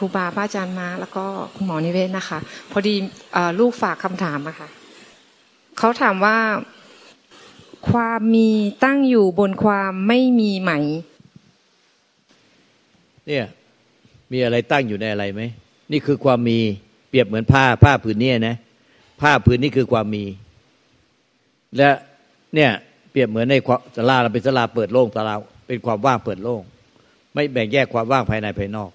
รูบาพระอาจารย์มา แล้วก็คุณหมอนิเวศนะคะ พอดีลูกฝากคำถามอะค่ะเขาถามว่า ความมีตั้งอยู่บนความไม่มีไหม เนี่ย มีอะไรตั้งอยู่ในอะไรไหมนี่คือความมีเปรียบเหมือนผ้าผ้าผืนนี้นะผ้าผืนนี้คือความมี และเนี่ยเปรียบเหมือนในสลาเราเป็นสลาเปิดโล่งสลาเป็นความว่างเปิดโล่ง ไม่แบ่งแยกความว่างภายในภายนอก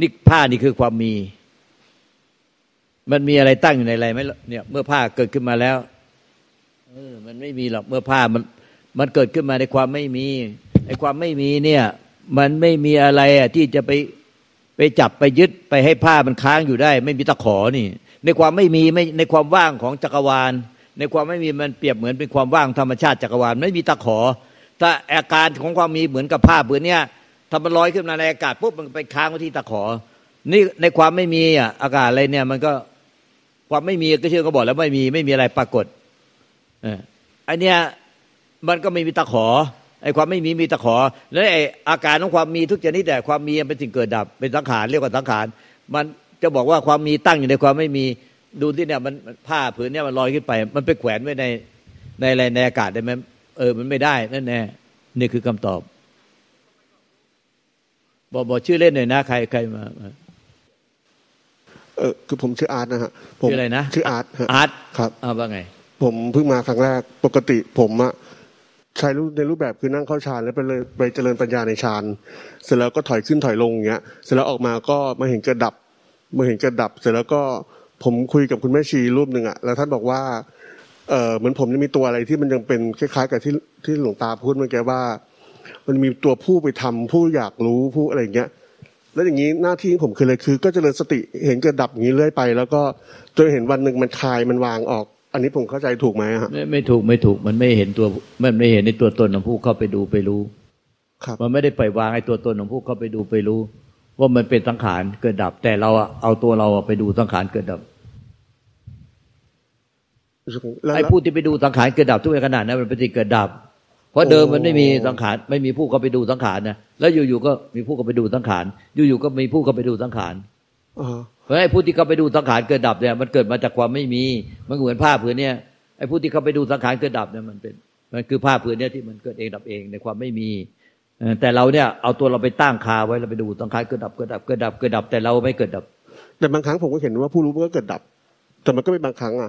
นี่ผ้านี่คือความมี มันมีอะไรตั้งอยู่ในอะไรไหมเนี่ย เมื่อผ้าเกิดขึ้นมาแล้วเออมันไม่มีหรอกเมื่อผ้ามัน มันเกิดขึ้นมาในความไม่มีในความไม่มีเนี่ย มันไม่มีอะไรอะที่จะไปไปจับไปยึดไปให้ผ้ามันค้างอยู่ได้ ไม่มีตะขอนี่ ในความไม่มีไม่ในความว่างของจักรวาล ในความไม่มีมันเปรียบเหมือนเป็นความว่างธรรมชาติจักรวาล ไม่มีตะขอถ้าอาการของความมีเหมือนกับผ้าผืนเนี้ย ถ้ามันลอยขึ้นมาในอากาศปุ๊บมันไปค้างไว้ที่ตะขอ นี่ในความไม่มีอะอากาศอะไรเนี่ย มันก็ความไม่มีก็เชื่อก็บอกแล้วไม่มีไม่มีอะไรปรากฏออันเนี้ยมันก็ไม่มีตะขอไอ้ความไม่มีมีตะขอ แล้วไอ้อาการของความมีทุกชนิดแต่ความมีเป็นสิ่งเกิดดับเป็นสังขารเรียกว่าสังขารมันจะบอกว่าความมีตั้งอยู่ในความไม่มีดูที่เนี่ยมันผ้าผืนเนี่ยมันลอยขึ้นไป มันไปแขวนไว้ในในอะไรในอากาศได้ไหมเออมันไม่ได้นั่นแน่นี่คือคำตอบ บอกบอกชื่อเล่นหน่อยนะใครใครมาเออคือผมชื่ออาร์ตนะฮะชื่ออะไรนะชื่ออาร์ตอาร์ตครับอ่าว่าไง ผมเพิ่งมาครั้งแรกปกติผมอะใช้รูปในรูปแบบคือนั่งเข้าฌานแล้วไปเลยไปเจริญปัญญาในฌานเสร็จแล้วก็ถอยขึ้นถอยลงอย่างเงี้ย เสร็จแล้วออกมาก็มาเห็นกระดับมาเห็นกระดับ เสร็จแล้วก็ผมคุยกับคุณแม่ชีรูปหนึ่งอะแล้วท่านบอกว่าเออเหมือนผมจะมีตัวอะไรที่มันยังเป็นคล้ายๆ กับที่ที่หลวงตาพูดเมื่อกี้ว่า มันมีตัวผู้ไปทำผู้อยากรู้ผู้อะไรอย่างเงี้ย แล้วอย่างนี้หน้าที่ผมคืออะไรคือ ก็จเจริญสติเห็นเกิดดับอย่างนี้เรื่อยไป แล้วก็จนเห็นวันหนึ่งมันคลายมันวางออก อันนี้ผมเข้าใจถูกไหมฮะไม่ไม่ถูกไม่ถูกมันไม่เห็นตัวมันไม่เห็นในตัวตนของผู้เข้าไปดูไปรู้ครับมันไม่ได้ปล่อยวางไอ้ตัวตนของผู้เข้าไปดูไปรู้ ว่ามันเป็นสังขารเกิดดับ แต่เราเอาตัวเราไปดูสังขารเกิดดับไอ้ผู้ที่ไปดูสังขารเกิดดับทุกขณะนั้นมันเป็นสิ่งเกิดดับ เพราะเดิมมันไม่มีสังขารไม่มีผู้เข้าไปดูสังขารนะแล้วอยู่ๆก็มีผู้เข้าไปดูสังขารอยู่ๆก็มีผู้เข้าไปดูสังขารเพราะไอ้ผู้ที่เข้าไปดูสังขารเกิดดับเนี่ยมันเกิดมาจากความไม่มีมันเหมือนผ้าผืนเนี่ยไอ้ผู้ที่เข้าไปดูสังขารเกิดดับเนี่ยมันเป็นมันคือผ้าผืนเนี่ยที่มันเกิดเองดับเองในความไม่มีแต่เราเนี่ยเอาตัวเราไปตั้งคาไว้เราไปดูสังขารเกิดดับเกิดดับเกิดดับเกิดดับแต่เราไม่เกิดดับ แต่บางครั้งผมก็เห็นว่าผู้รู้มันก็เกิดดับ แต่มันก็ไม่บางครั้งอะ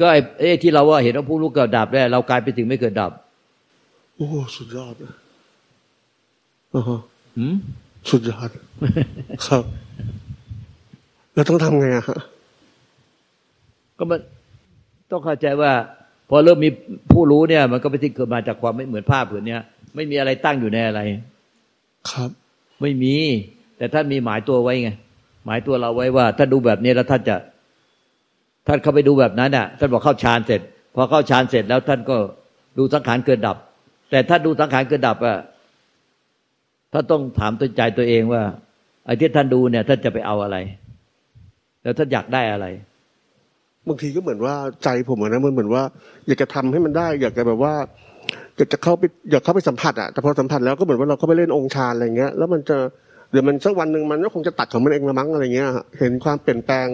ก็ไอ้ที่เราว่าเห็นว่าผู้รู้เกิดดับได้เรากลายเป็นสิ่งไม่เกิดดับ โอ้ สุดยอดอ๋อหืมสุดยอด ครับ แล้วต้องทำไงอะฮะก็มันต้องเข้าใจว่า พอเริ่มมีผู้รู้เนี่ย มันก็เป็นสิ่งเกิดมาจากความไม่เหมือนภาพผืนเนี้ยไม่มีอะไรตั้งอยู่ในอะไร ครับ ไม่มี แต่ท่านมีหมายตัวไว้ไงหมายตัวเราไว้ว่า ถ้าดูแบบนี้แล้วท่านจะ ท่านเข้าไปดูแบบนั้นอะ ท่านบอกเข้าฌานเสร็จ พอเข้าฌานเสร็จแล้วท่านก็ดูสังขารเกิดดับ แต่ถ้าดูสังขารเกิดดับอะถ้าต้องถามตัวใจตัวเองว่าไอ้ที่ท่านดูเนี่ยท่านจะไปเอาอะไร แล้วท่านอยากได้อะไรบางทีก็เหมือนว่าใจผมนะมันเหมือนว่า อยากจะทำให้มันได้ อยากจะแบบว่าอยากจะเข้าไปอยากเข้าไปสัมผัสอะแต่พอสัมผัสแล้วก็เหมือนว่าเราเข้าไปเล่นองค์ฌานอะไรเงี้ยแล้วมันจะเดี๋ยวมันสักวันหนึ่งมันก็คงจะตัดของมันเองละมั้งอะไรเงี้ยเห็นความเปลี่ยนแปลง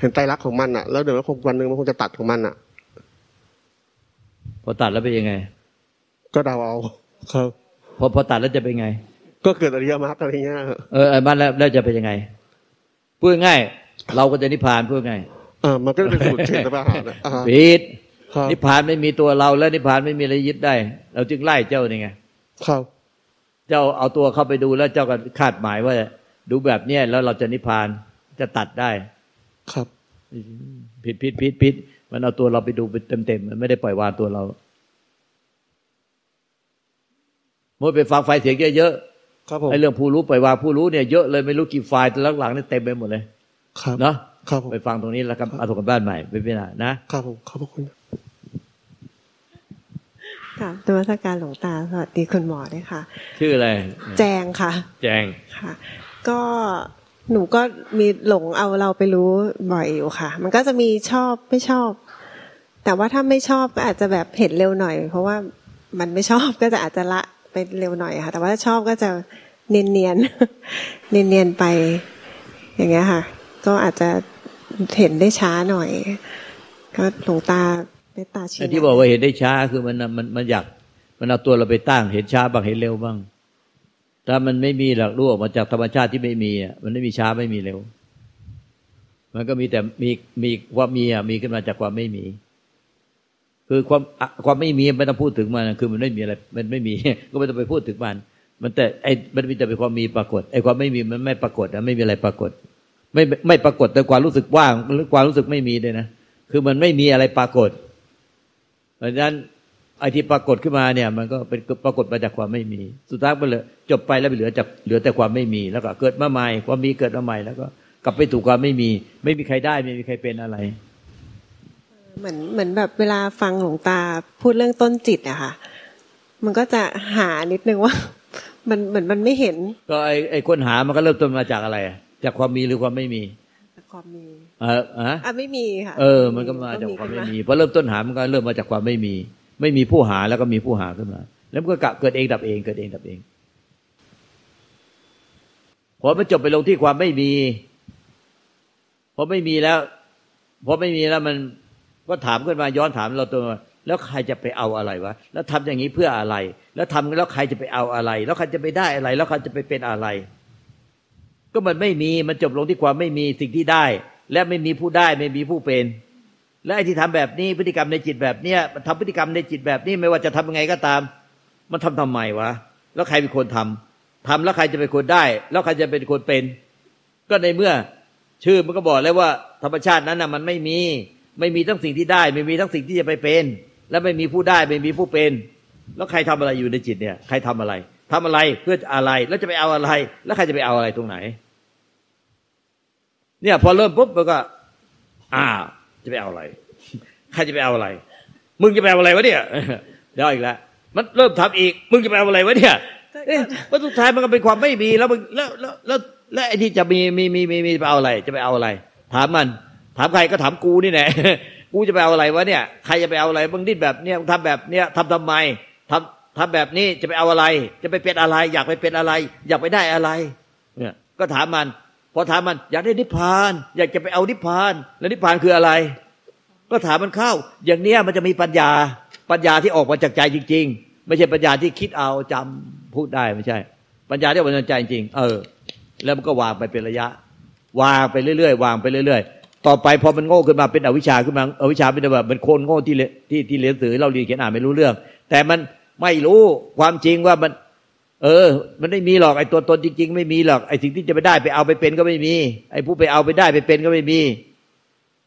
เห็นไตรลักษณ์ของมันอะแล้วเดี๋ยวคงวันหนึ่งมันคงจะตัดของมันอะพอตัดแล้วเป็นยังไง ก็เดาเอาครับพอพอตัดแล้วจะเป็นไง ก็เกิดอริยมรรคอะไรเงี้ยเออมันแล้วแล้วจะเป็นยังไงพูดง่าย เราก็จะนิพพานพูดง่ายอ่ามันก็เป็นสูตรเฉตประหารผิดนิพพานไม่มีตัวเราแล้วนิพพานไม่มีอะไรยึดได้ เราจึงไล่เจ้านี่ไงครับ เจ้าเอาตัวเข้าไปดูแล้วเจ้าก็คาดหมายว่า ดูแบบเนี้ยแล้วเราจะนิพพานจะตัดได้ ครับผิดผิดผิดผิดมันเอาตัวเราไปดูไปเต็มเต็มมันไม่ได้ปล่อยวางตัวเราเมื่อไปฟังไฟเสียงเยอะๆครับผมไอ้เรื่องผู้รู้ปล่อยวางผู้รู้เนี่ยเยอะเลยไม่รู้กี่ไฟล์แต่หลังๆนี่เต็มไปหมดเลยครับเนาะครับไปฟังตรงนี้แล้วกันเอาถกกันบ้านใหม่ไปพิจารณานะครับผมขอบคุณค่ะตัวสการหลวงตาสวัสดีคุณหมอด้วยค่ะ ชื่ออะไร แจงค่ะ แจงค่ะ ก็หนูก็มีหลงเอาเราไปรู้บ่อยอยู่ค่ะ มันก็จะมีชอบไม่ชอบ แต่ว่าถ้าไม่ชอบก็อาจจะแบบเห็นเร็วหน่อย เพราะว่ามันไม่ชอบก็จะอาจจะละ ไปเร็วหน่อยค่ะ แต่ว่าถ้าชอบก็จะเนียนเนียนเนียนเนียนไป อย่างเงี้ยค่ะ ก็อาจจะเห็นได้ช้าหน่อย ก็หลวงตาเมตตาชี้ไอ้ที่บอกว่าเห็นได้ช้าคือมันมันมันอยากมันเอาตัวเราไปตั้งเห็นช้าบ้างเห็นเร็วบ้าง ถ้ามันไม่มีหลักรู้ออกมาจากธรรมชาติที่ไม่มีอะมันไม่มีช้าไม่มีเร็ว มันก็มีแต่มีมีความมีอะมีขึ้นมาจากความไม่มี คือความความไม่มีไม่ต้องพูดถึงมันคือมันไม่มีอะไร มันไม่มีก็ไม่ต้องไปพูดถึงมัน มันแต่ไอ้มันมีแต่เป็นความมีปรากฏไอ้ความไม่มีมันไม่ปรากฏนะไม่มีอะไรปรากฏ ไม่ไม่ปรากฏแต่ความรู้สึกว่างหรือความรู้สึกไม่มีเลยนะคือมันไม่มีอะไรปรากฏ เพราะฉะนั้นไอ้ที่ปรากฏขึ้นมาเนี่ย มันก็เป็นปรากฏมาจากความไม่มี สุดท้ายไปเลยจบไปแล้วไปเหลือจากเหลือแต่ความไม่มีแล้วก็เกิดมาใหม่ความมีเกิดมาใหม่แล้วก็กลับไปถูกความไม่มี ไม่มีใครได้ไม่มีใครเป็นอะไร เหมือนเหมือนแบบเวลาฟังหลวงตาพูดเรื่องต้นจิตอะค่ะ มันก็จะหานิดนึงว่า มันเหมือนมันไม่เห็น ก็ไอ้ไอ้ค้นหามันก็เริ่มต้นมาจากอะไร จากความมีหรือความไม่มีความมีเอออะอะไม่มีค่ะเออ มันก็มาจากความไม่มีพอเริ่มต้นหามันก็เริ่มมาจากความไม่มี ไม่มีผู้หาแล้วก็มีผู้หาขึ้นมา แล้วมันก็เกิดเองดับเองเกิดเองดับเองพอมันจบไปลงที่ความไม่มีพอไม่มีแล้วพอไม่มีแล้วมัน ก็ถามขึ้นมาย้อนถามเราตัวแล้วใครจะไปเอาอะไรวะ แล้วทำอย่างนี้เพื่ออะไร แล้วทำแล้วใครจะไปเอาอะไร แล้วใครจะไปได้อะไร แล้วใครจะไปเป็นอะไร ก็มันไม่มีมันจบลงที่ความไม่มีสิ่งที่ได้ และไม่มีผู้ได้ไม่มีผู้เป็น และไอ้ที่ทำแบบนี้พฤติกรรมในจิตแบบเนี้ยมันทำพฤติกรรมในจิตแบบนี้ไม่ว่าจะทำยังไงก็ตาม มันทำทำไมวะ แล้วใครเป็นคนทำทำแล้วใครจะเป็นคนได้ แล้วใครจะเป็นคนเป็น ก็ในเมื่อ ชื่อมันก็บอกแล้วว่า ธรรมชาตินั้นน่ะมันไม่มี ไม่มีทั้งสิ่งที่ได้ ไม่มีทั้งสิ่งที่จะไปเป็น และไม่มีผู้ได้ไม่มีผู้เป็น แล้วใครทำอะไรอยู่ในจิตเนี่ยใครทำอะไรทำอะไรเพื่ออะไรแล้วจะไปเอาอะไร แล้วใครจะไปเอาอะไรตรงไหน เนี่ยพอเริ่มปุ๊บมันก็อ้าวจะไปเอาอะไร ใครจะไปเอาอะไร มึงจะไปเอาอะไรวะเนี่ยเดี๋ยวอีกแล้วมันเริ่มทำอีก มึงจะไปเอาอะไรวะเนี่ยเอ๊ะว่าสุดท้ายมันก็เป็นความไม่มีแล้วมึงแล้วแล้วแล้วแล้วไอ้ที่จะมีมีมีมีมีไปเอาอะไร จะไปเอาอะไร ถามมัน ถามใครก็ถามกูนี่แหละกูจะไปเอาอะไรวะเนี่ย ใครจะไปเอาอะไรมึงดิ้นแบบเนี้ยทำแบบเนี้ยทำทำไมทำทำแบบนี้จะไปเอาอะไร จะไปเป็นอะไร อยากไปเป็นอะไร อยากไปได้อะไร เนี่ย ก็ถามมันพอถามมันอยากได้นิพพาน อยากจะไปเอานิพพาน แล้วนิพพานคืออะไร ก็ถามมันเข้า อย่างเนี้ยมันจะมีปัญญาปัญญาที่ออกมาจากใจจริง ๆ ไม่ใช่ปัญญาที่คิดเอาจำพูดได้ไม่ใช่ ปัญญาที่ออกมาจากใจจริง เออ แล้วมันก็วางไปเป็นระยะ วางไปเรื่อยๆวางไปเรื่อย ๆ ต่อไปพอมันโง่ขึ้นมาเป็นอวิชชาขึ้นมาอวิชชาเป็นแบบเป็นคนโง่ที่ที่ที่เรียนหนังสือเราเรียนเขียนอ่านไม่รู้เรื่อง แต่มันไม่รู้ความจริงว่ามัน เออ มันไม่มีหรอกไอ้ตัวตนจริง ๆ ไม่มีหรอกไอ้สิ่งที่จะไปได้ไปเอาไปเป็นก็ไม่มี ไอ้ผู้ไปเอาไปได้ไปเป็นก็ไม่มี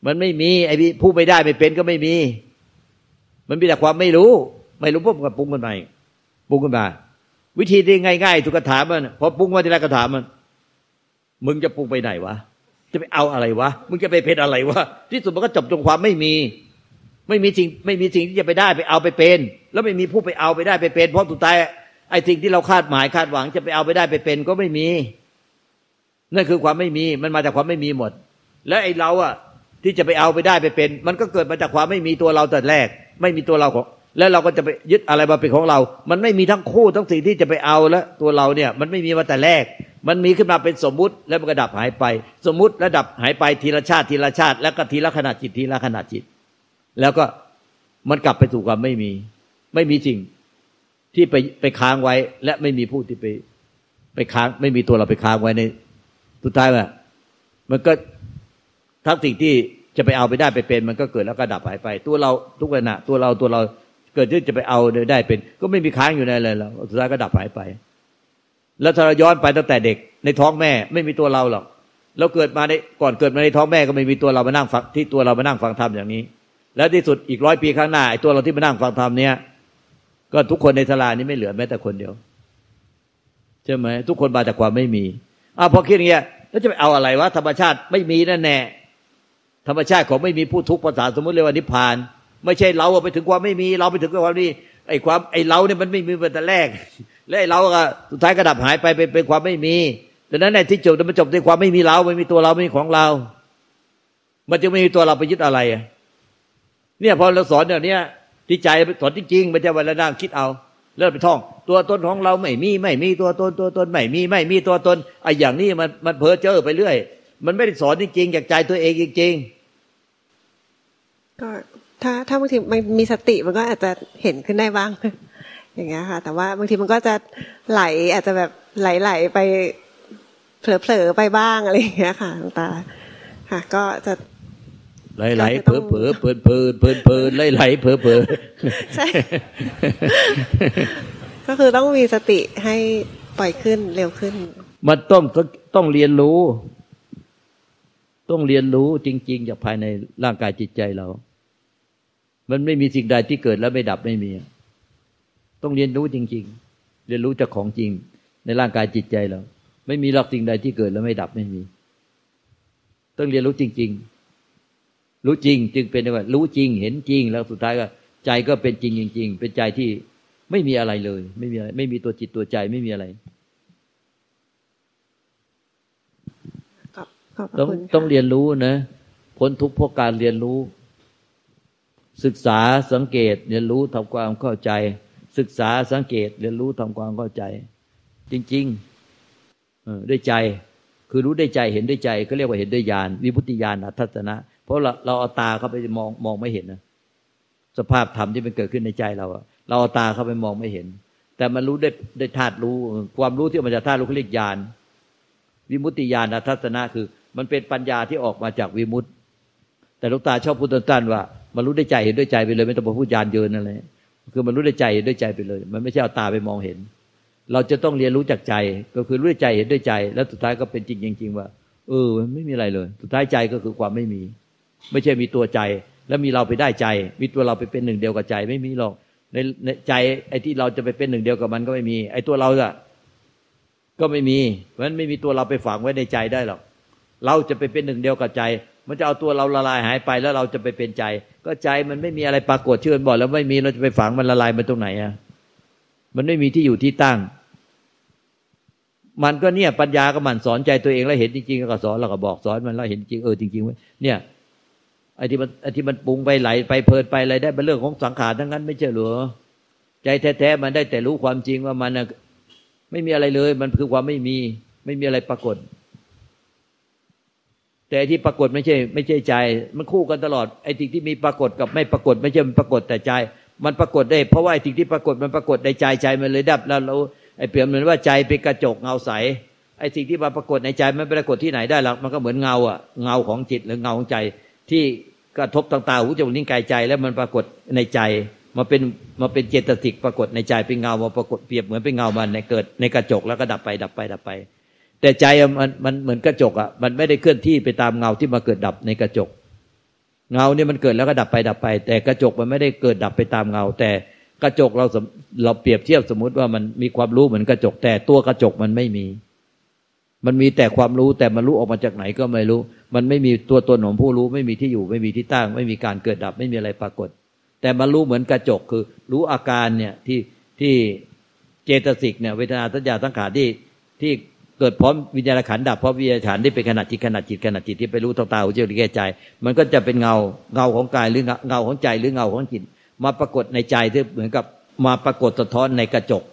มันไม่มี ไอ้ผู้ไปได้ไปเป็นก็ไม่มี มันมีแต่ความไม่รู้ ไม่รู้ปุ๊บก็ปรุงกันใหม่ปรุงกันมาวิธีที่ง่ายๆทุกกระถามมันพอปรุงมาทีไรกระถามมัน มึงจะปรุงไปไหนวะ จะไปเอาอะไรวะมึงจะไปเป็นอะไรวะที่สุดมันก็จบตรงความไม่มี ไม่มีสิ่งไม่มีสิ่งที่จะไปได้ไปเอาไปเป็น แล้วไม่มีผู้ไปเอาไปได้ไปเป็น เพราะสุดท้ายไอ้สิ่งที่เราคาดหมายคาดหวังจะไปเอาไปได้ไปเป็นก็ไม่มี นั่นคือความไม่มีมันมาจากความไม่มีหมด และไอ้เราอะที่จะไปเอาไปได้ไปเป็น มันก็เกิดมาจากความไม่มีตัวเราแต่แรก ไม่มีตัวเราของแล้วเราก็จะไปยึดอะไรมาเป็นของเรา มันไม่มีทั้งคู่ทั้งสิ่งที่จะไปเอาและตัวเราเนี่ย มันไม่มีมาแต่แรก มันมีขึ้นมาเป็นสมมุติแล้วมันก็ดับหายไป สมมุติแล้วดับหายไปทีละชาติทีละชาติ แล้วก็ทีละขนาดจิตทีละขนาดจิต แล้วก็มันกลับไปสู่ความไม่มี ไม่มีจริงที่ไปไปค้างไว้ และไม่มีผู้ที่ไป ไปค้าง ไม่มีตัวเราไปค้างไว้ในสุดท้ายว่ามันก็ทั้งสิ่งที่จะไปเอาไปได้ไปเป็น มันก็เกิดแล้วก็ดับหายไป ตัวเราทุกขณะตัวเราตัวเราเกิดที่จะไปเอาได้เป็น ก็ไม่มีค้างอยู่ในอะไรแล้วสุดท้ายก็ดับหายไป แล้วถ้าเราย้อนไปตั้งแต่เด็กในท้องแม่ไม่มีตัวเราหรอกเราเกิดมาในก่อนเกิดมาในท้องแม่ก็ไม่มีตัวเรามานั่งฟังที่ตัวเรามานั่งฟังธรรมอย่างนี้ แล้วที่สุดอีกร้อยปีข้างหน้าไอ้ตัวเราที่มานั่งฟังธรรมเนี้ยก็ทุกคนในทลานี้ไม่เหลือแม้แต่คนเดียวใช่ไหมทุกคนมาจากความไม่มีอ้าวพอคิดอย่างเงี้ยแล้วจะไปเอาอะไรวะธรรมชาติไม่มีนั่นแน่ธรรมชาติของไม่มีผู้ทุกข์ภาษาสมมติเรียกว่านิพพาน ไม่ใช่เราไปถึงความไม่มี เราไปถึงความนี้ไอ้ความไอ้เราเนี่ยมันไม่มีแต่แรก และเราก็สุดท้ายก็ดับหายไปเป็นเป็นความไม่มีดังนั้นในที่จบมันจบด้วยความไม่มีเราไม่มีตัวเราไม่มีของเรา มันจะไม่มีตัวเราไปยึดอะไรเนี่ยพอเราสอนเนี่ย ที่ใจสอนจริงๆไม่ใช่วันละนั่งคิดเอา เลิกไปท่อง ตัวตนของเราไม่มีไม่มีตัวตนตัวตนไม่มีไม่มีตัวตนไอ้อย่างนี้มันมันเพ้อเจ้อไปเรื่อย มันไม่ได้สอนจริงๆจากใจตัวเองจริงก็ถ้าถ้าบางทีมันมีสติมันก็อาจจะเห็นขึ้นได้บ้าง อย่างเงี้ยค่ะ แต่ว่าบางทีมันก็จะไหลอาจจะแบบไหลๆไปเผลอๆไปบ้างอะไรอย่างเงี้ยค่ะหลวงตา ค่ะ ก็จะๆไหลๆเผลอเผลอเพลินเพลินเพลินเพลินไหลๆเผลอเผลอใช่ ก็คือต้องมีสติให้ปล่อยขึ้นเร็วขึ้น มันต้องต้องเรียนรู้ ต้องเรียนรู้จริง ๆ จากภายในร่างกายจิตใจเรา มันไม่มีสิ่งใดที่เกิดแล้วไม่ดับไม่มี ต้องเรียนรู้จริง ๆ เรียนรู้จากของจริง ในร่างกายจิตใจเราไม่มีหลักสิ่งใดที่เกิดแล้วไม่ดับไม่มี ต้องเรียนรู้จริง ๆ รู้จริงจึงเป็นว่า รู้จริงเห็นจริง แล้วสุดท้ายก็ใจก็เป็นจริงจริง ๆ เป็นใจที่ไม่มีอะไรเลย ไม่มีอะไรไม่มีตัวจิตตัวใจไม่มีอะไรขอบขอบพระต้องคุณค่ะต้องเรียนรู้นะพ้นทุกข์เพราะการเรียนรู้ ศึกษาสังเกตเรียนรู้ทำความเข้าใจ ศึกษาสังเกตเรียนรู้ทำความเข้าใจ จริงๆเออด้วยใจ คือรู้ด้วยใจเห็นด้วยใจก็เรียกว่าเห็นด้วยญาณวิพุตติญาณทัศนะ เพราะเราเราเอาตาเข้าไปมองมองไม่เห็นนะสภาพธรรมที่มันเกิดขึ้นในใจเราเราเอาตาเข้าไปมองไม่เห็น แต่มันรู้ได้ได้ธาตุรู้ ความรู้ที่มันจะธาตุรู้เขาเรียกญาณวิมุตติญาณทัศนะคือ มันเป็นปัญญาที่ออกมาจากวิมุตติ แต่ลูกตาชอบพูดต้นๆว่ามันรู้ได้ใจเห็นด้วยใจไปเลย ไม่ต้องมาพูดญาณเยินอะไร คือมันรู้ด้วยใจเห็นด้วยใจไปเลย มันไม่ใช่เอาตาไปมองเห็น เราจะต้องเรียนรู้จากใจ ก็คือรู้ด้วยใจเห็นด้วยใจ แล้วสุดท้ายก็เป็นจริงจริงว่า เออมันไม่มีอะไรเลย สุดท้ายใจก็คือความไม่มี ไม่ใช่มีตัวใจ แล้วมีเราไปได้ใจ มีตัวเราไปเป็นหนึ่งเดียวกับใจไม่มีหรอกในในใจไอ้ที่เราจะไปเป็นหนึ่งเดียวกับมันก็ไม่มี ไอ้ตัวเราอะก็ไม่มี เพราะฉะนั้นไม่มีตัวเราไปฝังไว้ในใจได้หรอก เราจะไปเป็นหนึ่งเดียวกับใจ มันจะเอาตัวเราละลายหายไปแล้วเราจะไปเป็นใจ ก็ใจมันไม่มีอะไรปรากฏเชื่อบอกแล้วไม่มีเราจะไปฝังมันละลายมันตรงไหนอะมันไม่มีที่อยู่ที่ตั้ง มันก็เนี่ยปัญญาก็มันสอนใจตัวเองแล้วเห็นจริงๆก็สอนเราก็บอกสอนมันแล้วเห็นจริงเออจริงๆเว้ยเนี่ยไอ้ที่มันไอ้ที่มันปรุงไปไหลไปเพลินไปอะไรได้เป็นเรื่องของสังขารทั้งนั้น ไม่ใช่หรอใจแท้ๆมันได้แต่รู้ความจริงว่ามันไม่มีอะไรเลย มันคือความไม่มี ไม่มีอะไรปรากฏ แต่ที่ปรากฏไม่ใช่ ไม่ใช่ใจ มันคู่กันตลอดไอ้สิ่งที่มีปรากฏกับไม่ปรากฏไม่ใช่มันปรากฏแต่ใจ มันปรากฏได้เพราะว่าไอ้สิ่งที่ปรากฏมันปรากฏในใจใจมันเลยดับแล้วเราไอ้เปรียบเหมือนว่าใจเป็นกระจกเงาใสไอ้สิ่งที่มาปรากฏในใจมันปรากฏที่ไหนได้หรอกมันก็เหมือนเงาอะเงาของจิตหรือเงาของใจ ที่กระทบต่างตาหูจมูกลิ้นกายใจ แล้วมันปรากฏในใจมาเป็นมาเป็นเจตสิกปรากฏในใจเป็นเงามาปรากฏเปรียบเหมือนเป็นเงามันในเกิดในกระจกแล้วก็ดับไปดับไปดับไป แต่ใจมันมันเหมือนกระจกอะมันไม่ได้เคลื่อนที่ไปตามเงาที่มาเกิดดับในกระจก เงาเนี่ยมันเกิดแล้วก็ดับไปดับไป แต่กระจกมันไม่ได้เกิดดับไปตามเงา แต่กระจกเราเราเปรียบเทียบสมมุติว่ามันมีความรู้เหมือนกระจก แต่ตัวกระจกมันไม่มี มันมีแต่ความรู้แต่มันรู้ออกมาจากไหนก็ไม่รู้ มันไม่มีตัวตนของผู้รู้ ไม่มีที่อยู่ ไม่มีที่ตั้ง ไม่มีการเกิดดับไม่มีอะไรปรากฏ แต่มันรู้เหมือนกระจกคือ รู้อาการเนี่ยที่ที่เจตสิกเนี่ยเวทนาสัญญาสังขารที่ที่ เกิดพร้อมวิญญาณขันดับเพราะวิญญาณขันที่เป็นขนาดจิตขนาดจิตขนาดจิตที่ไปรู้ตาตาหูจมูกลิ้นกายใจ มันก็จะเป็นเงาเงาของกายหรือเงาของใจหรือเงาของจิต มาปรากฏในใจที่เหมือนกับมาปรากฏสะท้อนในกระจก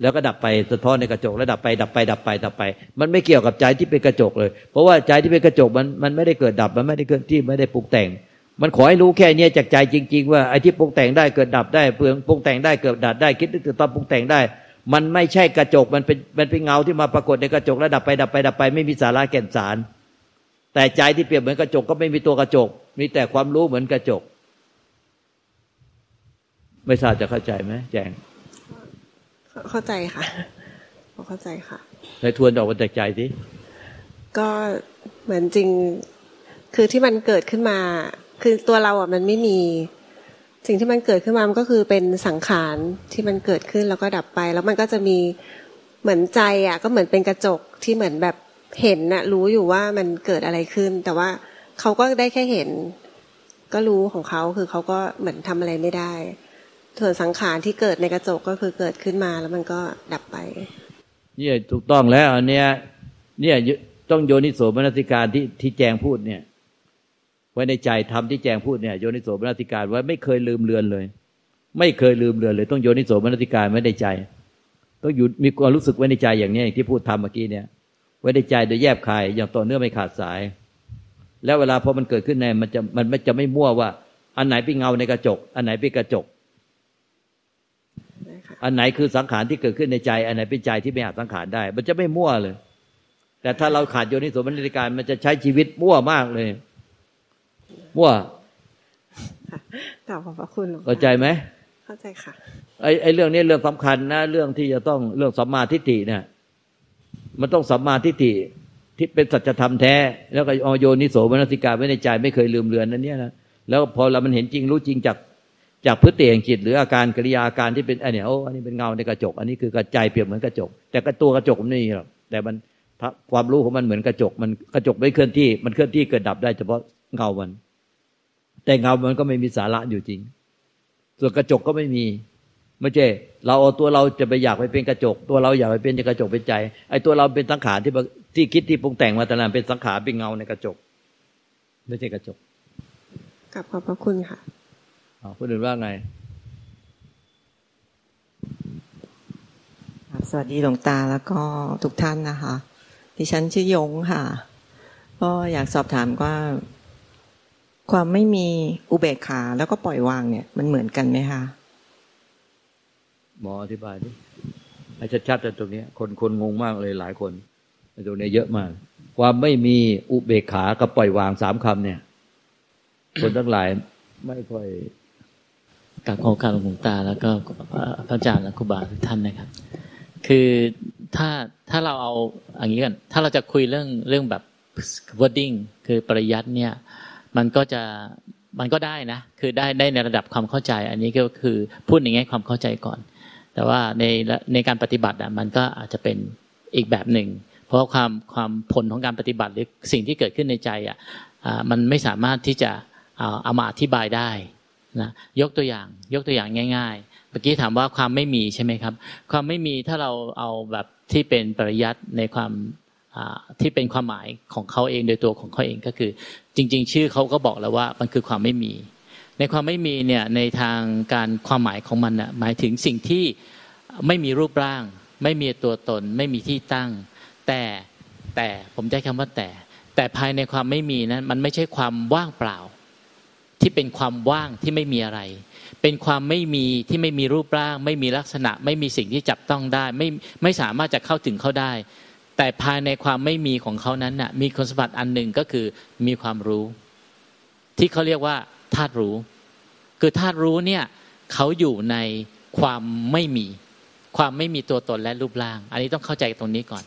แล้วก็ดับไปสะท้อนในกระจก แล้วดับไปดับไปดับไปดับไป มันไม่เกี่ยวกับใจที่เป็นกระจกเลย เพราะว่าใจที่เป็นกระจกมันมันไม่ได้เกิดดับมันไม่ได้เกิดที่ไม่ได้ปรุงแต่ง มันขอให้รู้แค่เนี้ยจากใจจริง ๆ ว่าไอ้ที่ปรุงแต่งได้เกิดดับได้เปลืองปรุงแต่งได้เกิดดับได้คิดนึกถึงตอนปรุงแต่งได้ มันไม่ใช่กระจกมันเป็นมันเป็นเงาที่มาปรากฏในกระจกแล้วดับไปดับไปดับไป ไม่มีสาระแก่นสาร แต่ใจที่เปรียบเหมือนกระจกก็ไม่มีตัวกระจก มีแต่ความรู้เหมือนกระจก ไม่ทราบจะเข้าใจไหมแจง เข้าใจค่ะเข้าใจค่ะในทวนออกมาจากใจสิก็เหมือนจริง คือที่มันเกิดขึ้นมา คือตัวเราอะมันไม่มี สิ่งที่มันเกิดขึ้นมามันก็คือเป็นสังขารที่มันเกิดขึ้นแล้วก็ดับไป แล้วมันก็จะมีเหมือนใจอะ ก็เหมือนเป็นกระจกที่เหมือนแบบเห็นน่ะ รู้อยู่ว่ามันเกิดอะไรขึ้น แต่ว่าเขาก็ได้แค่เห็น ก็รู้ของเขาคือเขาก็เหมือนทำอะไรไม่ได้ส่วนสังขารที่เกิดในกระจกก็คือเกิดขึ้นมาแล้วมันก็ดับไป เนี่ยถูกต้องแล้วเนี้ยเนี่ยต้องโยนิโสมนสิการที่ที่แจงพูดเนี่ย ไว้ในใจทำที่แจงพูดเนี่ยโยนิโสมนสิการไว้ไม่เคยลืมเลือนเลย ไม่เคยลืมเลือนเลย ต้องโยนิโสมนสิการไว้ในใจ ต้องอยู่มีความรู้สึกไว้ในใจอย่างนี้อย่างที่พูดทำเมื่อกี้เนี่ย ไว้ในใจโดยแยบคายอย่างต่อเนื่องไม่ขาดสาย แล้วเวลาพอมันเกิดขึ้นในมันจะมันจะไม่มั่วว่า อันไหนเป็นเงาในกระจก อันไหนเป็นกระจก อันไหนคือสังขารที่เกิดขึ้นในใจ อันไหนเป็นใจที่ไม่อาจสังขารได้ มันจะไม่มั่วเลย แต่ถ้าเราขาดโยนิโสมนสิการ มันจะใช้ชีวิตมั่วมากเลย มั่วกล่าวขอบพระคุณหลวงตเข้าใจไหมเข้าใจค่ะไอ้ไอ้เรื่องนี้เรื่องสำคัญนะ เรื่องที่จะต้องเรื่องสัมมาทิฏฐิเนี่ยมันต้องสัมมาทิฏฐิที่เป็นสัจธรรมแท้ แล้วก็อโยนิโสมนสิการไว้ในใจไม่เคยลืมเลือนนั่นเนี่ยนะแล้วพอเรามันเห็นจริงรู้จริงจากจากพฤติแห่งจิต หรืออาการกิริยาอาการที่เป็นอันเนี้ยโอ้อันนี้เป็นเงาในกระจก อันนี้คือกระจายเปรียบเหมือนกระจก แต่กระตัวกระจกมันไม่มีหรอกแต่มันความรู้ของมันเหมือนกระจก มันกระจกไม่เคลื่อนที่ มันเคลื่อนที่เกิดดับได้เฉพาะเงามัน แต่เงามันก็ไม่มีสาระอยู่จริง ส่วนกระจกก็ไม่มีไม่ใช่เราเอาตัวเราจะไปอยากไปเป็นกระจก ตัวเราอยากไปเป็นกระจกเป็นใจไอ้ตัวเราเป็นสังขารที่ที่คิดที่ปรุงแต่งมาแต่ละเป็นสังขารเป็นเงาในกระจกไม่ใช่กระจกกลับขอบพระคุณค่ะอ๋อคนอื่นว่าไงสวัสดีหลวงตาแล้วก็ทุกท่านนะคะ ดิฉันชื่อยงค่ะ ก็อยากสอบถามว่า ความไม่มีอุเบกขาแล้วก็ปล่อยวางเนี่ย มันเหมือนกันไหมคะหมออธิบายดิให้ชัดๆแต่ตรงนี้คนคนงงมากเลยหลายคนในตรงนี้เยอะมาก ความไม่มีอุเบกขากับปล่อยวางสามคำเนี่ย คนทั้งหลายไม่ค่อยกับโอกาสหลวงตา แล้วก็พระอาจารย์และครูบาทุกท่านนะครับ คือถ้าถ้าเราเอาอย่างนี้กัน ถ้าเราจะคุยเรื่องเรื่องแบบ wording คือปริยัติเนี่ย มันก็จะมันก็ได้นะ คือได้ได้ในระดับความเข้าใจ อันนี้ก็คือพูดในแง่ความเข้าใจก่อน แต่ว่าในในการปฏิบัติอะมันก็อาจจะเป็นอีกแบบหนึ่ง เพราะความความผลของการปฏิบัติหรือสิ่งที่เกิดขึ้นในใจอะมันไม่สามารถที่จะเอาเอามาอธิบายได้นะยกตัวอย่างยกตัวอย่างง่าย ๆ เมื่อกี้ถามว่าความไม่มีใช่ไหมครับ ความไม่มีถ้าเราเอาแบบที่เป็นปริยัติในความ ที่เป็นความหมายของเขาเองโดยตัวของเขาเองก็คือ จริง ๆ ชื่อเขาก็บอกแล้วว่ามันคือความไม่มี ในความไม่มีเนี่ยในทางการความหมายของมันน่ะหมายถึงสิ่งที่ไม่มีรูปร่าง ไม่มีตัวตน ไม่มีที่ตั้ง แต่แต่ผมใช้คำว่าแต่ แต่ภายในความไม่มีนั้นมันไม่ใช่ความว่างเปล่า ที่เป็นความว่างที่ไม่มีอะไร เป็นความไม่มีที่ไม่มีรูปร่าง ไม่มีลักษณะ ไม่มีสิ่งที่จับต้องได้ ไม่ไม่สามารถจะเข้าถึงเขาได้ แต่ภายในความไม่มีของเขานั้นน่ะมีคุณสมบัติอันหนึ่งก็คือมีความรู้ ที่เขาเรียกว่าธาตุรู้ คือธาตุรู้เนี่ยเขาอยู่ในความไม่มี ความไม่มีตัวตนและรูปร่าง อันนี้ต้องเข้าใจตรงนี้ก่อน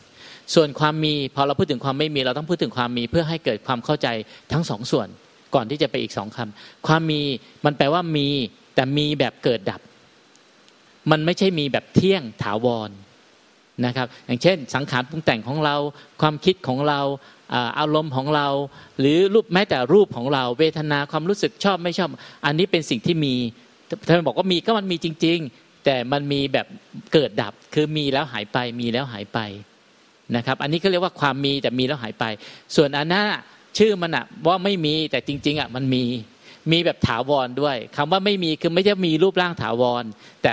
ส่วนความมีพอเราพูดถึงความไม่มีเราต้องพูดถึงความมีเพื่อให้เกิดความเข้าใจทั้งสองส่วน ก่อนที่จะไปอีกสองคำความมีมันแปลว่ามีแต่มีแบบเกิดดับ มันไม่ใช่มีแบบเที่ยงถาวร นะครับ อย่างเช่น สังขารปรุงแต่งของเรา ความคิดของเราอารมณ์ของเรา หรือรูปแม้แต่รูปของเรา เวทนาความรู้สึกชอบไม่ชอบ อันนี้เป็นสิ่งที่มีท่านบอกว่ามีก็มันมีจริง ๆ แต่มันมีแบบเกิดดับคือมีแล้วหายไปมีแล้วหายไปนะครับ อันนี้ก็เรียกว่าความมีแต่มีแล้วหายไป ส่วนอันนั้นชื่อมันอะว่าไม่มีแต่จริง ๆอะมันมี มีแบบถาวรด้วยคำว่าไม่มีคือไม่ใช่มีรูปร่างถาวร แต่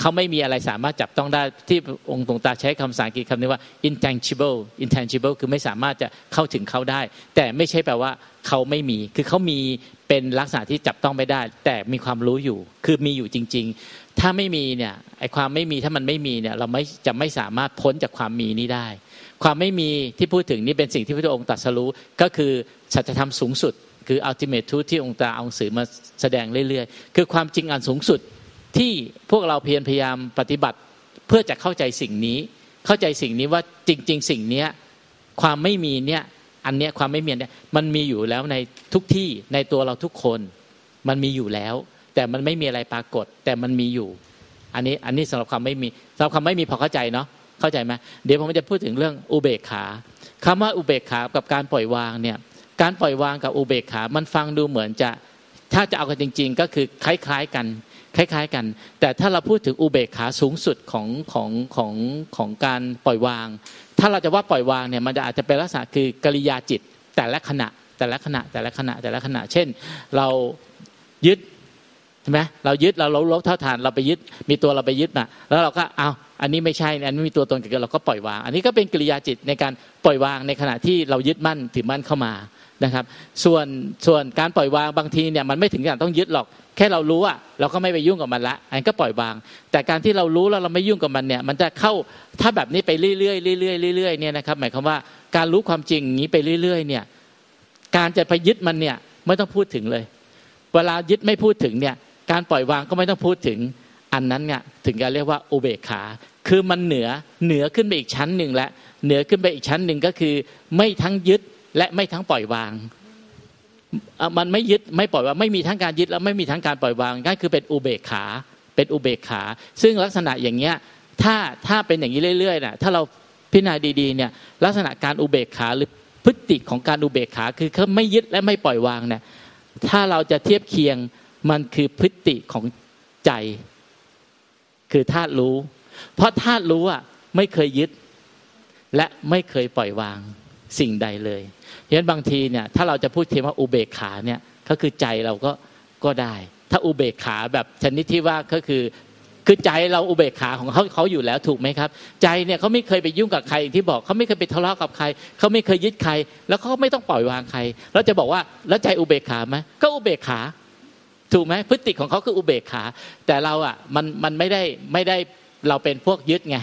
เขาไม่มีอะไรสามารถจับต้องได้ที่องค์ตรงตาใช้คำภาษาอังกฤษคำนี้ว่า intangible intangible คือไม่สามารถจะเข้าถึงเขาได้ แต่ไม่ใช่แปลว่าเขาไม่มี คือเขามีเป็นลักษณะที่จับต้องไม่ได้ แต่มีความรู้อยู่ คือมีอยู่จริง ๆ ถ้าไม่มีเนี่ยไอความไม่มีถ้ามันไม่มีเนี่ยเราไม่จะไม่สามารถพ้นจากความมีนี้ได้ ความไม่มีที่พูดถึงนี่เป็นสิ่งที่พระองค์ตรัสรู้ก็คือสัจธรรมสูงสุด คือ ultimate truth ที่องค์ตาเอาสื่อมาแสดงเรื่อยๆ คือความจริงอันสูงสุดที่พวกเราเพียรพยายามปฏิบัติเพื่อจะเข้าใจสิ่งนี้ เข้าใจสิ่งนี้ว่าจริง ๆ สิ่งเนี้ยความไม่มีเนี่ยอันเนี้ยความไม่มีเนี่ยมันมีอยู่แล้วในทุกที่ในตัวเราทุกคน มันมีอยู่แล้ว แต่มันไม่มีอะไรปรากฏ แต่มันมีอยู่ อันนี้อันนี้สำหรับความไม่มีสำหรับความไม่มีพอเข้าใจเนาะเข้าใจไหมเดี๋ยวผมจะพูดถึงเรื่องอุเบกขาคำว่าอุเบกขากับการปล่อยวางเนี่ย การปล่อยวางกับอุเบกขา มันฟังดูเหมือนจะถ้าจะเอากันจริง ๆ ก็คือคล้ายๆกัน คล้ายๆกัน แต่ถ้าเราพูดถึงอุเบกขาสูงสุดของของของของการปล่อยวาง ถ้าเราจะว่าปล่อยวางเนี่ยมันจะอาจจะเป็นลักษณะคือกริยาจิตแต่ละขณะแต่ละขณะแต่ละขณะแต่ละขณะ เช่น เรายึดใช่ไหมเรายึดเราลบลบเท่าฐานเราไปยึดมีตัวเราไปยึดมาแล้วเราก็เอาอันนี้ไม่ใช่อันนี้มีตัวตนเกิดเราก็ปล่อยวาง อันนี้ก็เป็นกิริยาจิตในการปล่อยวางในขณะที่เรายึดมั่นถือมั่นเข้ามา นะครับ ส่วนส่วนการปล่อยวางบางทีเนี่ยมันไม่ถึงกับต้องยึดหรอก แค่เรารู้อะเราก็ไม่ไปยุ่งกับมันละอันก็ปล่อยวาง แต่การที่เรารู้แล้วเราไม่ยุ่งกับมันเนี่ย มันจะเข้าถ้าแบบนี้ไปเรื่อยๆเรื่อยๆเรื่อยๆเนี่ยนะครับ หมายความว่าการรู้ความจริงอย่างนี้ไปเรื่อย ๆ เนี่ย การจะไปยึดมันเนี่ยไม่ต้องพูดถึงเลย เวลายึดไม่พูดถึงเนี่ย การปล่อยวางก็ไม่ต้องพูดถึงอันนั้นเนี่ยถึงจะเรียกว่าอุเบกขา คือมันเหนือเหนือขึ้นไปอีกชั้นหนึ่งและเหนือขึ้นไปอีกชั้นหนึ่งก็คือ ไม่ทั้งยึด และไม่ทั้งปล่อยวาง มันไม่ยึดไม่ปล่อยวางไม่มีทั้งการยึดแล้วไม่มีทั้งการปล่อยวางนั่นคือเป็นอุเบกขา เป็นอุเบกขา ซึ่งลักษณะอย่างเงี้ยถ้าถ้าเป็นอย่างนี้เรื่อยๆนะถ้าเราพิจารณาดีๆเนี่ยลักษณะการอุเบกขาหรือพฤติของการอุเบกขาคือเขาไม่ยึดและไม่ปล่อยวางเนี่ยถ้าเราจะเทียบเคียงมันคือพฤติของใจ คือธาตุรู้ เพราะธาตุรู้อะไม่เคยยึด และไม่เคยปล่อยวาง สิ่งใดเลยเพราะฉะนั้นบางทีเนี่ยถ้าเราจะพูดเทว่าอุเบกขาเนี่ยก็คือใจเราก็ก็ได้ ถ้าอุเบกขาแบบชนิดที่ว่าก็คือคือใจเราอุเบกขาของเขาเขาอยู่แล้วถูกไหมครับ ใจเนี่ยเขาไม่เคยไปยุ่งกับใครที่บอกเขาไม่เคยไปทะเลาะกับใครเขาไม่เคยยึดใคร แล้วเขาไม่ต้องปล่อยวางใครแล้วจะบอกว่าแล้วใจอุเบกขาไหมก็อุเบกขาถูกไหมพฤติของเขาคืออุเบกขา แต่เราอะมันมันไม่ได้ไม่ได้เราเป็นพวกยึดไง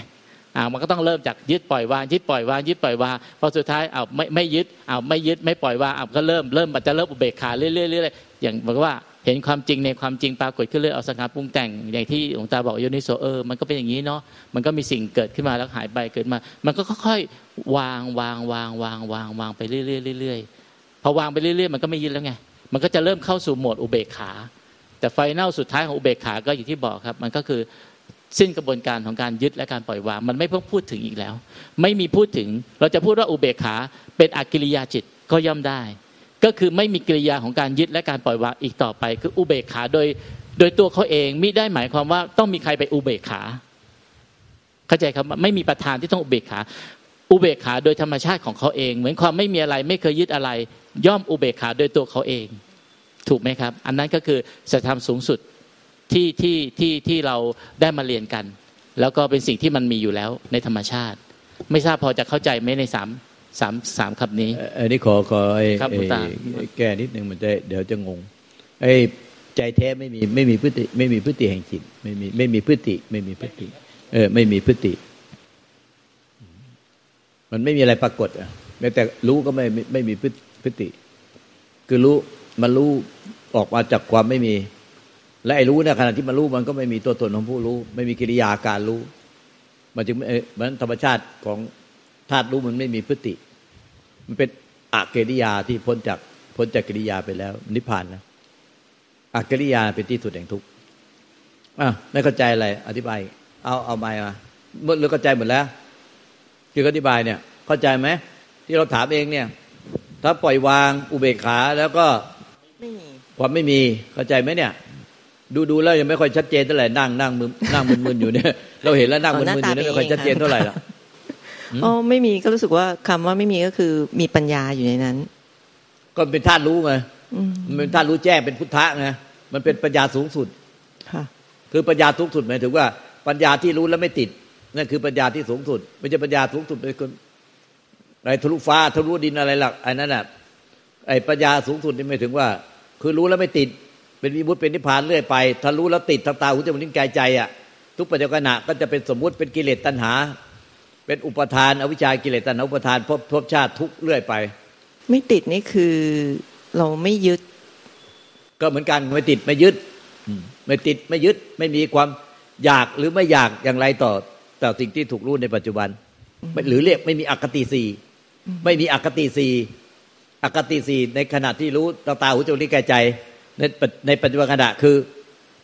อ่ามันก็ต้องเริ่มจากยึดปล่อยวางยึดปล่อยวางยึดปล่อยวางพอสุดท้ายเอาไม่ไม่ยึดเอาไม่ยึดไม่ปล่อยวางเอาก็เริ่มเริ่มมันจะเริ่มอุเบกขาเรื่อยๆเรื่อยๆอย่างบอกว่าเห็นความจริงในความจริงปรากฏขึ้นเรื่อยเอาสังขารปรุงแต่งอย่างที่หลวงตาบอกโยนิโสเออมันก็เป็นอย่างนี้เนาะมันก็มีสิ่งเกิดขึ้นมาแล้วหายไปเกิดมา มันก็ค่อยๆวางวางวางวางวางวางไปเรื่อยๆเรื่อยๆพอวางไปเรื่อยๆมันก็ไม่ยึดแล้วไงมันก็จะเริ่มเข้าสู่โหมดอุเบกขา แต่ไฟแนลสุดท้ายของอุเบกขาก็อย่างที่บอกครับ มันก็คือ สิ้นกระบวนการของการยึดและการปล่อยวาง มันไม่เพิ่งพูดถึงอีกแล้ว ไม่มีพูดถึง เราจะพูดว่าอุเบกขาเป็นอกิริยาจิตก็ย่อมได้ ก็คือไม่มีกิริยาของการยึดและการปล่อยวางอีกต่อไป คืออุเบกขาโดยโดยตัวเขาเองมิได้หมายความว่าต้องมีใครไปอุเบกขา เข้าใจครับไม่มีประธานที่ต้องอุเบกขา อุเบกขาโดยธรรมชาติของเขาเอง เหมือนความไม่มีอะไรไม่เคยยึดอะไร ย่อมอุเบกขาโดยตัวเขาเอง ถูกไหมครับ อันนั้นก็คือสัจธรรมสูงสุด ที่ที่ที่ที่เราได้มาเรียนกัน แล้วก็เป็นสิ่งที่มันมีอยู่แล้วในธรรมชาติ ไม่ทราบพอจะเข้าใจไหมในสามสามสามคำนี้ อันนี้ขอขอไอ้ครับหลวงตาแก้นิดนึงมันจะเดี๋ยวจะงงไอ้ใจแท้ไม่มีไม่มีพฤติไม่มีพฤติแห่งจิตไม่มีไม่มีพฤติไม่มีพฤติ เออ ไม่มีพฤติ มันไม่มีอะไรปรากฏอะแม้แต่รู้ก็ไม่ไม่มีพฤติ คือรู้มันรู้ออกมาจากความไม่มี และไอ้รู้เนี่ยขณะที่มันรู้มันก็ไม่มีตัวตนของผู้รู้ ไม่มีกิริยาการรู้ มันจึงเหมือนธรรมชาติของธาตุรู้มันไม่มีพฤติ มันเป็นอากิริยาที่พ้นจากพ้นจากกิริยาไปแล้ว นิพพานนะอากิริยาเป็นที่สุดแห่งทุกข์อะไม่เข้าใจอะไรอธิบาย เอาเอาไม้มาเมื่อหรือเข้าใจหมดแล้วคืออธิบายเนี่ย เข้าใจไหมที่เราถามเองเนี่ย ถ้าปล่อยวางอุเบกขาแล้วก็ไม่มีความไม่มีเข้าใจไหมเนี่ย ดูดูแล้วยังไม่ค่อยชัดเจนเท่าไหร่นั่งนั่งมึนนั่งมึนๆอยู่เนี่ยเราเห็นแล้วนั่งมึนๆอยู่เนี่ยไม่ค่อยชัดเจนเท่าไหร่ละอ๋อไม่มีก็รู้สึกว่าคำว่าไม่มีก็คือมีปัญญาอยู่ในนั้น ก็เป็นธาตุรู้ไงอืมมันเป็นธาตุรู้แจ้งเป็นพุทธะไงมันเป็นปัญญาสูงสุดค่ะคือปัญญาสูงสุดหมายถึงว่าปัญญาที่รู้แล้วไม่ติดนั่นคือปัญญาที่สูงสุด ไม่ใช่ปัญญาสูงสุดเป็นคนอะไรทะลุฟ้าทะลุดินอะไรหลักไอ้นั่นน่ะไอ้ปัญญาสูงสุดนี่หมายถึงว่า คือรู้แล้วไม่ติด เป็นวิมุตติเป็นนิพพานเรื่อยไปถ้ารู้แล้วติดทางตาหูจมูกลิ้นกายใจอะทุกปัจจุบันก็จะเป็นสมมุติเป็นกิเลสตัณหา เป็นอุปทานอวิชชากิเลสตัณหาอุปทานภพภพชาติทุกเรื่อยไป ไม่ติดนี่คือเราไม่ยึด ก็เหมือนกันไม่ติดไม่ยึดอืมไม่ติดไม่ยึดไม่มีความอยากหรือไม่อยากอย่างไรต่อต่อสิ่งที่ถูกรู้ในปัจจุบันไม่หรือเรียกไม่มีอคติสีไม่มีอคติสีอคติสีในขณะที่รู้ตาตาหูจมูกลิ้นกายใจ ในปัจในปัจจุบันขณะคือ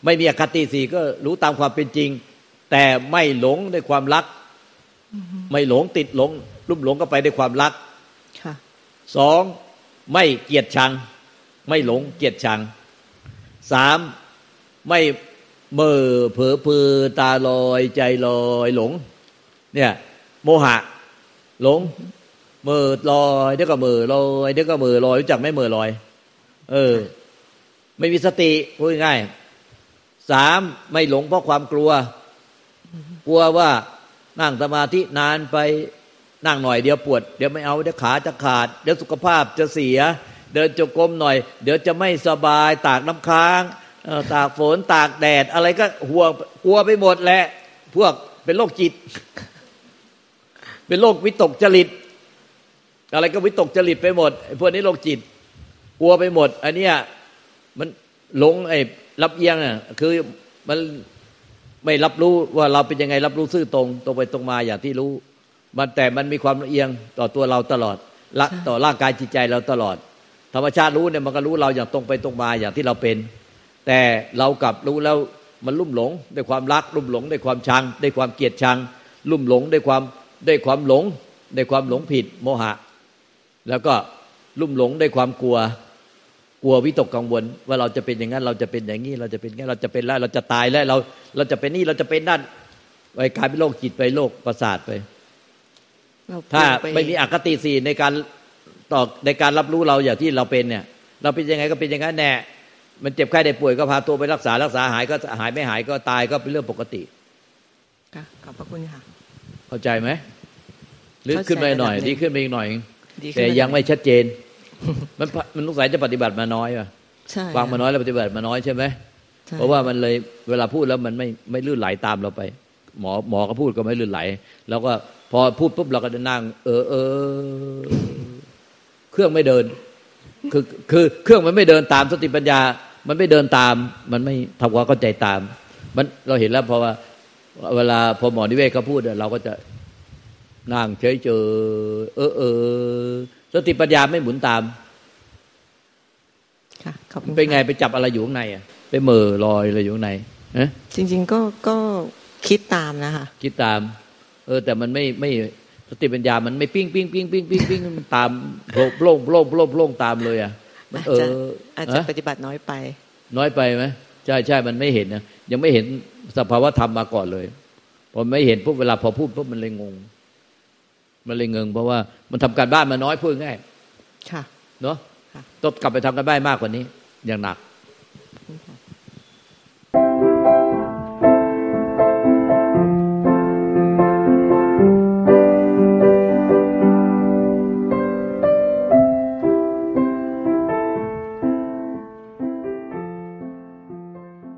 ไม่มีอคติสีก็รู้ตามความเป็นจริง แต่ไม่หลงด้วยความรัก ไม่หลงติดหลงรุ่มหลงก็ไปด้วยความรักค่ะสองไม่เกียดชัง ไม่หลงเกียดชังสามไม่เมื่อเผลอเพอตาลอยใจลอยหลง เนี่ย โมหะ หลงเมื่อลอยเดี๋ยวก็เมื่อลอยเดี๋ยวก็เมื่อลอยรู้จักไหม่เมื่อลอย เออ ไม่มีสติพูดง่ายสามไม่หลงเพราะความกลัว กลัวว่านั่งสมาธินานไปนั่งหน่อยเดี๋ยวปวด เดี๋ยวไม่เอาเดี๋ยวขาจะขาด เดี๋ยวสุขภาพจะเสีย เดินจงกรมหน่อย เดี๋ยวจะไม่สบายตากน้ำค้างตากฝนตากแดด อะไรก็ห่วงกลัวไปหมดแหละพวกเป็นโรคจิต เป็นโรควิตกจริต อะไรก็วิตกจริตไปหมดพวกนี้โรคจิตกลัวไปหมด อันเนี้ย มันหลงไอ้รับเอียงอะคือมันไม่รับรู้ว่าเราเป็นยังไงรับรู้ซื่อตรงตรงไปตรงมาอย่างที่รู้ มันแต่มันมีความละเอียงต่อตัวเราตลอดละใช่ต่อร่างกายจิตใจเราตลอด ธรรมชาติรู้เนี่ยมันก็รู้เราอย่างตรงไปตรงมาอย่างที่เราเป็น แต่เรากลับรู้แล้วมันลุ่มหลงด้วยความรักลุ่มหลงด้วยความชังด้วยความเกลียดชัง ลุ่มหลงด้วยความด้วยความหลงด้วยความหลงผิดโมหะ แล้วก็ลุ่มหลงด้วยความกลัว กลัววิตกกังวลว่าเราจะเป็นอย่างนั้น เราจะเป็นอย่างนี้ เราจะเป็นอย่างนั้นเราจะเป็นแล้วเราจะตายแล้วเราเราจะเป็นนี่เราจะเป็นนั่นไปกลายเป็นโรคจิตไปโรคประสาทไปเราปถ้าปไม่มีอคติสี่ในการต่อในการรับรู้เราอย่างที่เราเป็นเนี่ย เราเป็นยังไงก็เป็นอย่างนั้นแน่มันเจ็บไข้ได้ป่วยก็พาตัวไปรักษารักษาหายก็หายไม่หายก็ตายก็เป็นเรื่องปกติค่ะขอบพระคุณค่ะเข้าใจไหมหรือเข้าใจขึ้นไปหน่อยระดับหนึ่งดีขึ้นไปอีกหน่อยดีขึ้นแต่ระดับยังไม่ชัดเจน มันมันสงสัยจะปฏิบัติมาน้อยว่ะใช่ฟังมาน้อยแล้วปฏิบัติมาน้อยใช่ไหมใช่เพราะว่ามันเลยเวลาพูดแล้วมันไม่ไม่ลื่นไหลตามเราไป หมอหมอก็พูดก็ไม่ลื่นไหล แล้วก็พอพูดปุ๊บเราก็จะนั่ง เออเออเครื่องไม่เดิน คือคือเครื่องมันไม่เดินตามสติปัญญา มันไม่เดินตาม มันไม่ทำความเข้าใจตาม มันเราเห็นแล้วเพราะว่า เวลาพอหมอนิเวศเขาพูดอะเราก็จะ นั่งเฉยเจอเออเออสติปัญญาไม่หมุนตามค่ะขอบคุณเป็นไงค่ะไปจับอะไรอยู่ข้างในอะไปเหม่อลอยอะไรอยู่ข้างในฮะจริง ๆ ก็ก็คิดตามนะคะคิดตาม เออ แต่มันไม่ไม่สติปัญญามันไม่ปิ้งปิ้งปิ้งปิ้งปิ้งปิ้งมันตามโผล่โล่งโล่งโล่งโล่งตามเลยอะมันอาจเอจะออาจจะฮะปฏิบัติน้อยไป น้อยไปไหมใช่ใช่มันไม่เห็นนะยังไม่เห็นสภาวะธรรมมาก่อนเลยพอไม่เห็นปุ๊บเวลาพอพูดปุ๊บมันเลยงง มันเลยเงิงเพราะว่ามันทำการบ้านมาน้อยพูดง่ายค่ะเนาะต้องกลับไปทำการบ้านมากกว่านี้ อย่างหนัก Thank you.